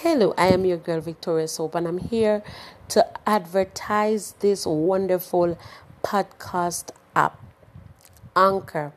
Hello, I am your girl Victorious Hope, and I'm here to advertise this wonderful podcast app, Anchor.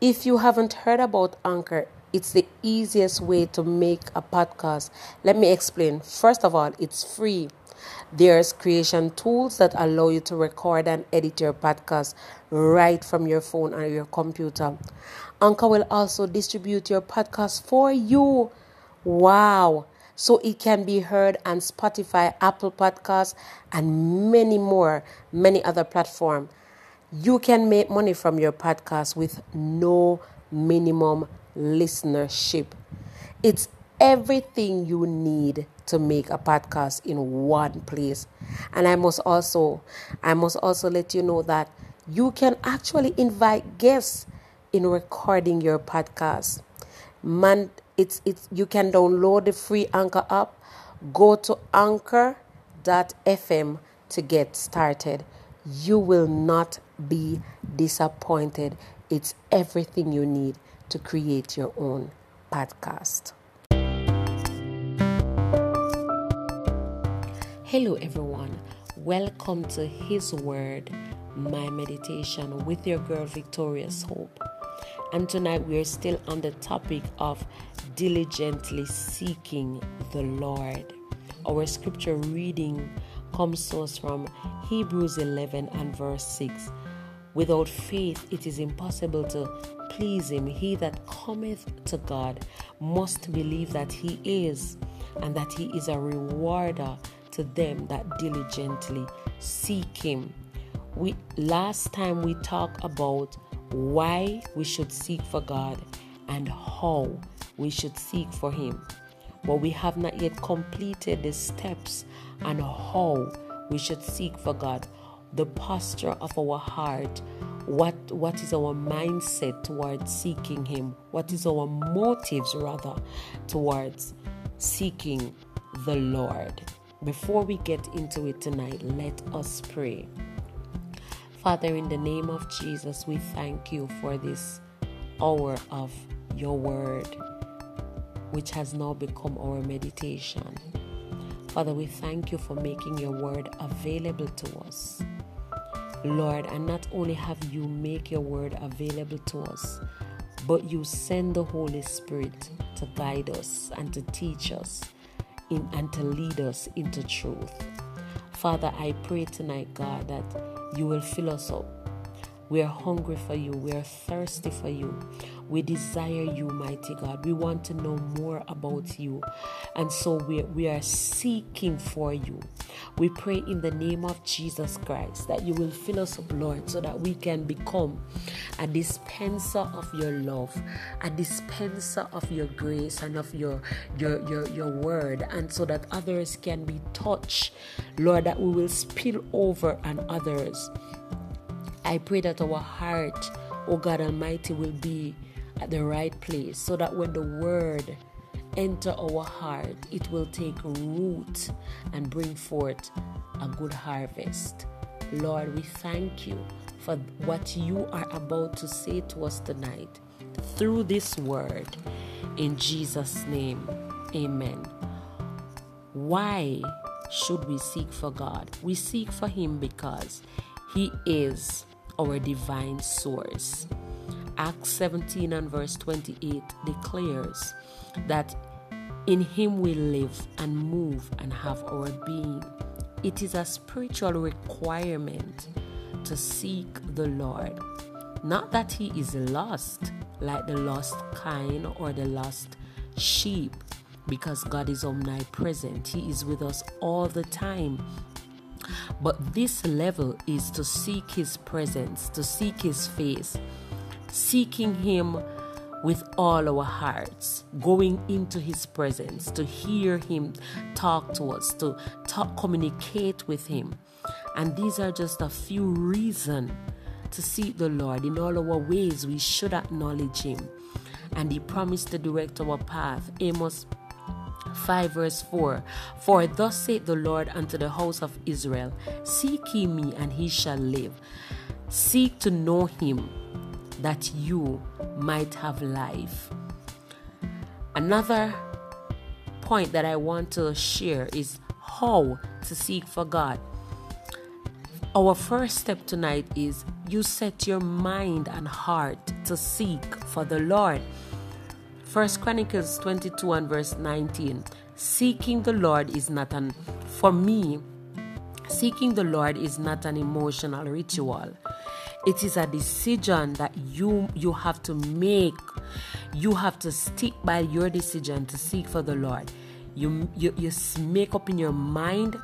If you haven't heard about Anchor, it's the easiest way to make a podcast. Let me explain. First of all, it's free. There's creation tools that allow you to record and edit your podcast right from your phone or your computer. Anchor will also distribute your podcast for you. Wow so it can be heard on Spotify, Apple Podcasts, and many more, many other platforms. You can make money from your podcast with no minimum listenership. It's everything you need to make a podcast in one place. And I must also I must also let you know that you can actually invite guests in recording your podcast. Man it's it's you can download the free Anchor app. Go to anchor.fm to get started. You will not be disappointed. It's everything you need to create your own podcast. Hello, everyone. Welcome to His Word, my meditation with your girl Victorious Hope. And tonight we are still on the topic of diligently seeking the Lord. Our scripture reading comes to us from Hebrews 11 and verse 6. Without faith, it is impossible to please Him. He that cometh to God must believe that He is, and that He is a rewarder to them that diligently seek Him. We last time we talked about why we should seek for God and how we should seek for Him. But we have not yet completed the steps and how we should seek for God, the posture of our heart, what, what is our mindset towards seeking Him, what is our motives rather towards seeking the Lord. Before we get into it tonight, let us pray. Father, in the name of Jesus, we thank you for this hour of your word, which has now become our meditation. Father, we thank you for making your word available to us. Lord, and not only have you make your word available to us, but you send the Holy Spirit to guide us and to teach us in, and to lead us into truth. Father, I pray tonight, God, that you will fill us up. We are hungry for you. We are thirsty for you. We desire you, mighty God. We want to know more about you. And so we, we are seeking for you. We pray in the name of Jesus Christ that you will fill us up, Lord, so that we can become a dispenser of your love, a dispenser of your grace and of your your your, your word, and so that others can be touched, Lord, that we will spill over on others. I pray that our heart, oh God Almighty, will be at the right place so that when the word enter our heart, it will take root and bring forth a good harvest. Lord, we thank you for what you are about to say to us tonight through this word. In Jesus' name, amen. Why should we seek for God? We seek for Him because He is our divine source. Acts 17 and verse 28 declares that in Him we live and move and have our being. It is a spiritual requirement to seek the Lord. Not that He is lost, like the lost kine or the lost sheep, because God is omnipresent. He is with us all the time. But this level is to seek His presence, to seek His face, seeking Him with all our hearts, going into His presence, to hear Him talk to us, to talk, communicate with Him. And these are just a few reasons to seek the Lord. In all our ways, we should acknowledge Him. And He promised to direct our path. Amos 5 verse 4 For thus saith the Lord unto the house of Israel, Seek ye me, and he shall live. Seek to know him, that you might have life. Another point that I want to share is how to seek for God. Our first step tonight is you set your mind and heart to seek for the Lord. First Chronicles 22 and verse 19. Seeking the Lord is not an for me, seeking the Lord is not an emotional ritual. It is a decision that you you have to make. You have to stick by your decision to seek for the Lord. You you, you make up in your mind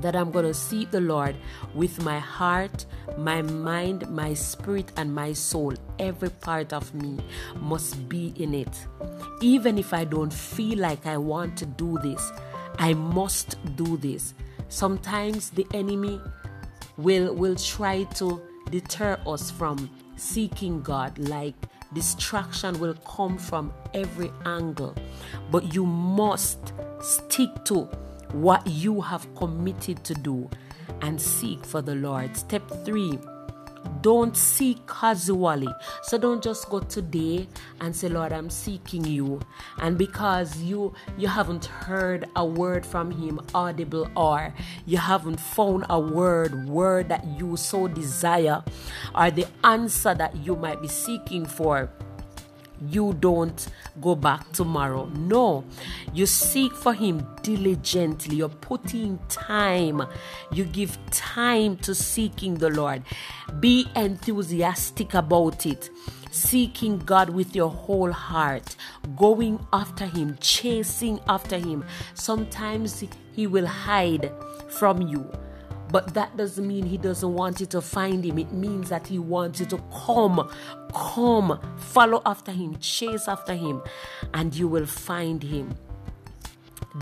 that I'm going to seek the Lord with my heart, my mind, my spirit, and my soul. Every part of me must be in it. Even if I don't feel like I want to do this, I must do this. Sometimes the enemy will will try to deter us from seeking God like distraction will come from every angle but you must stick to what you have committed to do and seek for the Lord. Step three, don't seek casually. So don't just go today and say, Lord, I'm seeking you. And because you you haven't heard a word from him audible or you haven't found a word, word that you so desire, or the answer that you might be seeking for you don't go back tomorrow. No, you seek for Him diligently. You're putting time. You give time to seeking the Lord. Be enthusiastic about it. Seeking God with your whole heart, going after Him, chasing after Him. Sometimes He will hide from you but that doesn't mean he doesn't want you to find him. It means that he wants you to come, come, follow after him, chase after him, and you will find him.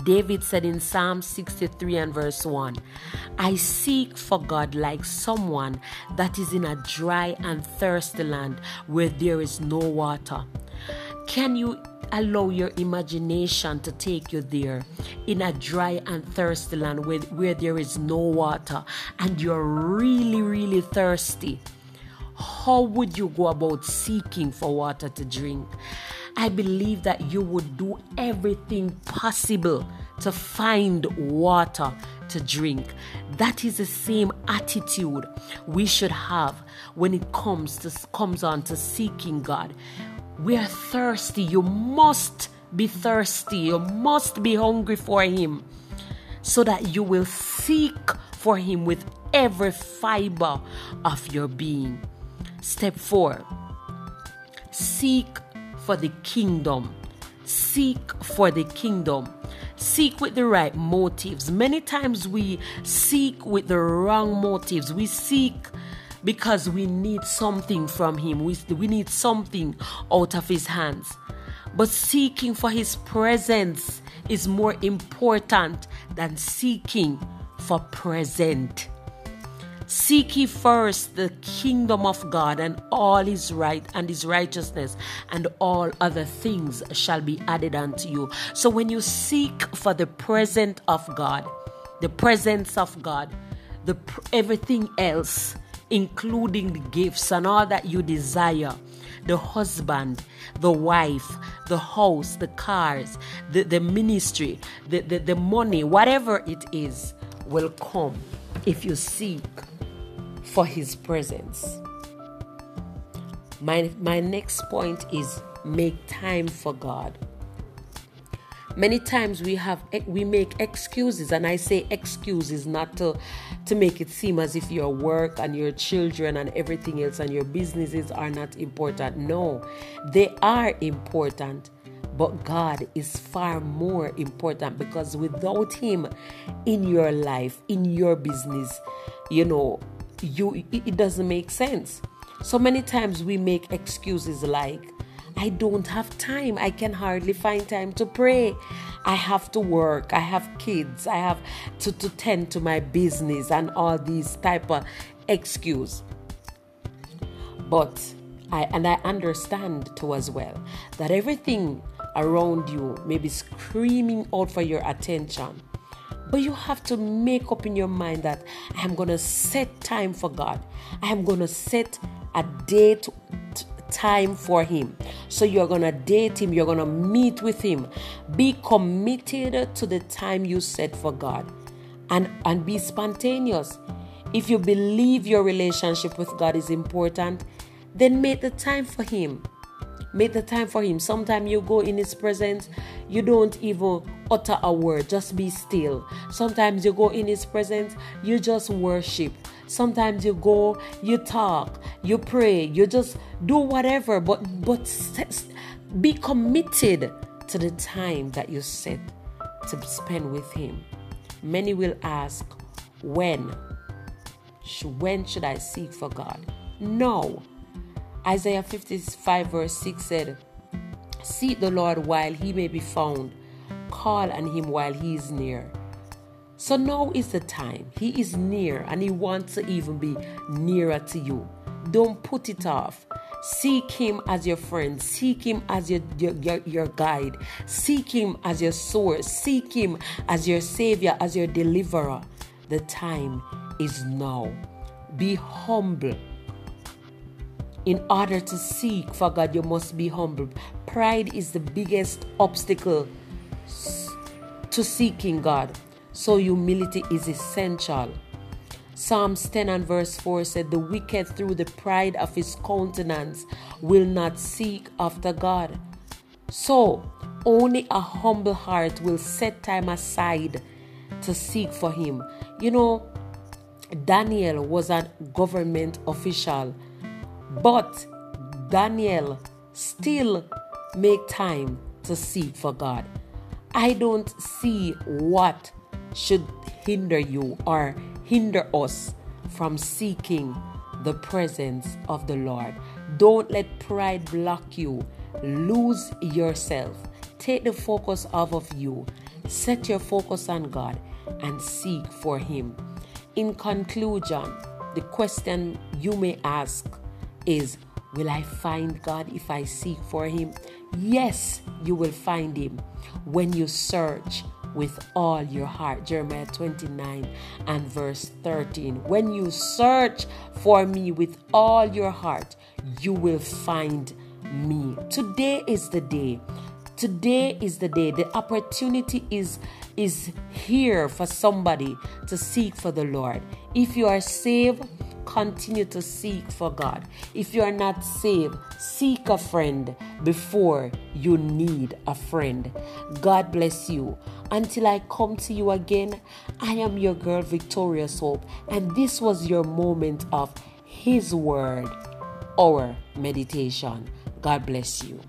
David said in Psalm 63 and verse 1 I seek for God like someone that is in a dry and thirsty land where there is no water. Can you allow your imagination to take you there in a dry and thirsty land where, where there is no water and you're really, really thirsty. How would you go about seeking for water to drink? I believe that you would do everything possible to find water to drink. That is the same attitude we should have when it comes to comes on to seeking God. We are thirsty. You must be thirsty. You must be hungry for Him so that you will seek for Him with every fiber of your being. Step four seek for the kingdom. Seek for the kingdom. Seek with the right motives. Many times we seek with the wrong motives. We seek because we need something from Him. We, we need something out of His hands. But seeking for His presence is more important than seeking for present. Seek ye first the kingdom of God and all his right and his righteousness, and all other things shall be added unto you. So when you seek for the presence of God, the presence of God, the everything else including the gifts and all that you desire the husband, the wife, the house, the cars, the, the ministry, the, the, the money, whatever it is, will come if you seek for his presence. My, my next point is make time for God many times we have eh, we make excuses and i say excuses not to to make it seem as if your work and your children and everything else and your businesses are not important. No they are important but god is far more important because without him in your life in your business you know you it doesn't make sense. So many times we make excuses like I don't have time. I can hardly find time to pray. I have to work. I have kids. I have to, to tend to my business and all these type of excuse. But I and I understand too as well that everything around you may be screaming out for your attention. But you have to make up in your mind that I'm going to set time for God. I'm going to set a date time for him. So you're going to date him, you're going to meet with him. Be committed to the time you set for God and and be spontaneous. If you believe your relationship with God is important, then make the time for him. Make the time for him. Sometimes you go in his presence, you don't even utter a word, just be still. Sometimes you go in his presence, you just worship. Sometimes you go, you talk, you pray, you just do whatever, but but be committed to the time that you set to spend with him. Many will ask, when? When should I seek for God? No. Isaiah 55, verse 6 said, Seek the Lord while he may be found, call on him while he is near. So now is the time. He is near and He wants to even be nearer to you. Don't put it off. Seek Him as your friend. Seek Him as your, your, your, guide. Seek Him as your source. Seek Him as your Savior, as your deliverer. The time is now. Be humble. In order to seek for God, you must be humble. Pride is the biggest obstacle to seeking God. So humility is essential. Psalms 10 and verse 4 said, The wicked through the pride of his countenance will not seek after God. So only a humble heart will set time aside to seek for him. You know, Daniel was a government official, but Daniel still make time to seek for God. I don't see what should hinder you or hinder us from seeking the presence of the Lord. Don't let pride block you. Lose yourself. Take the focus off of you. Set your focus on God and seek for Him. In conclusion, the question you may ask is Will I find God if I seek for Him? Yes, you will find Him when you search with all your heart. Jeremiah 29 and verse 13. When you search for me with all your heart, you will find me. Today is the day. Today is the day. The opportunity is is here for somebody to seek for the Lord. If you are saved, continue to seek for God. If you are not saved, seek a friend before you need a friend. God bless you. Until I come to you again, I am your girl, Victorious Hope, and this was your moment of His Word, our meditation. God bless you.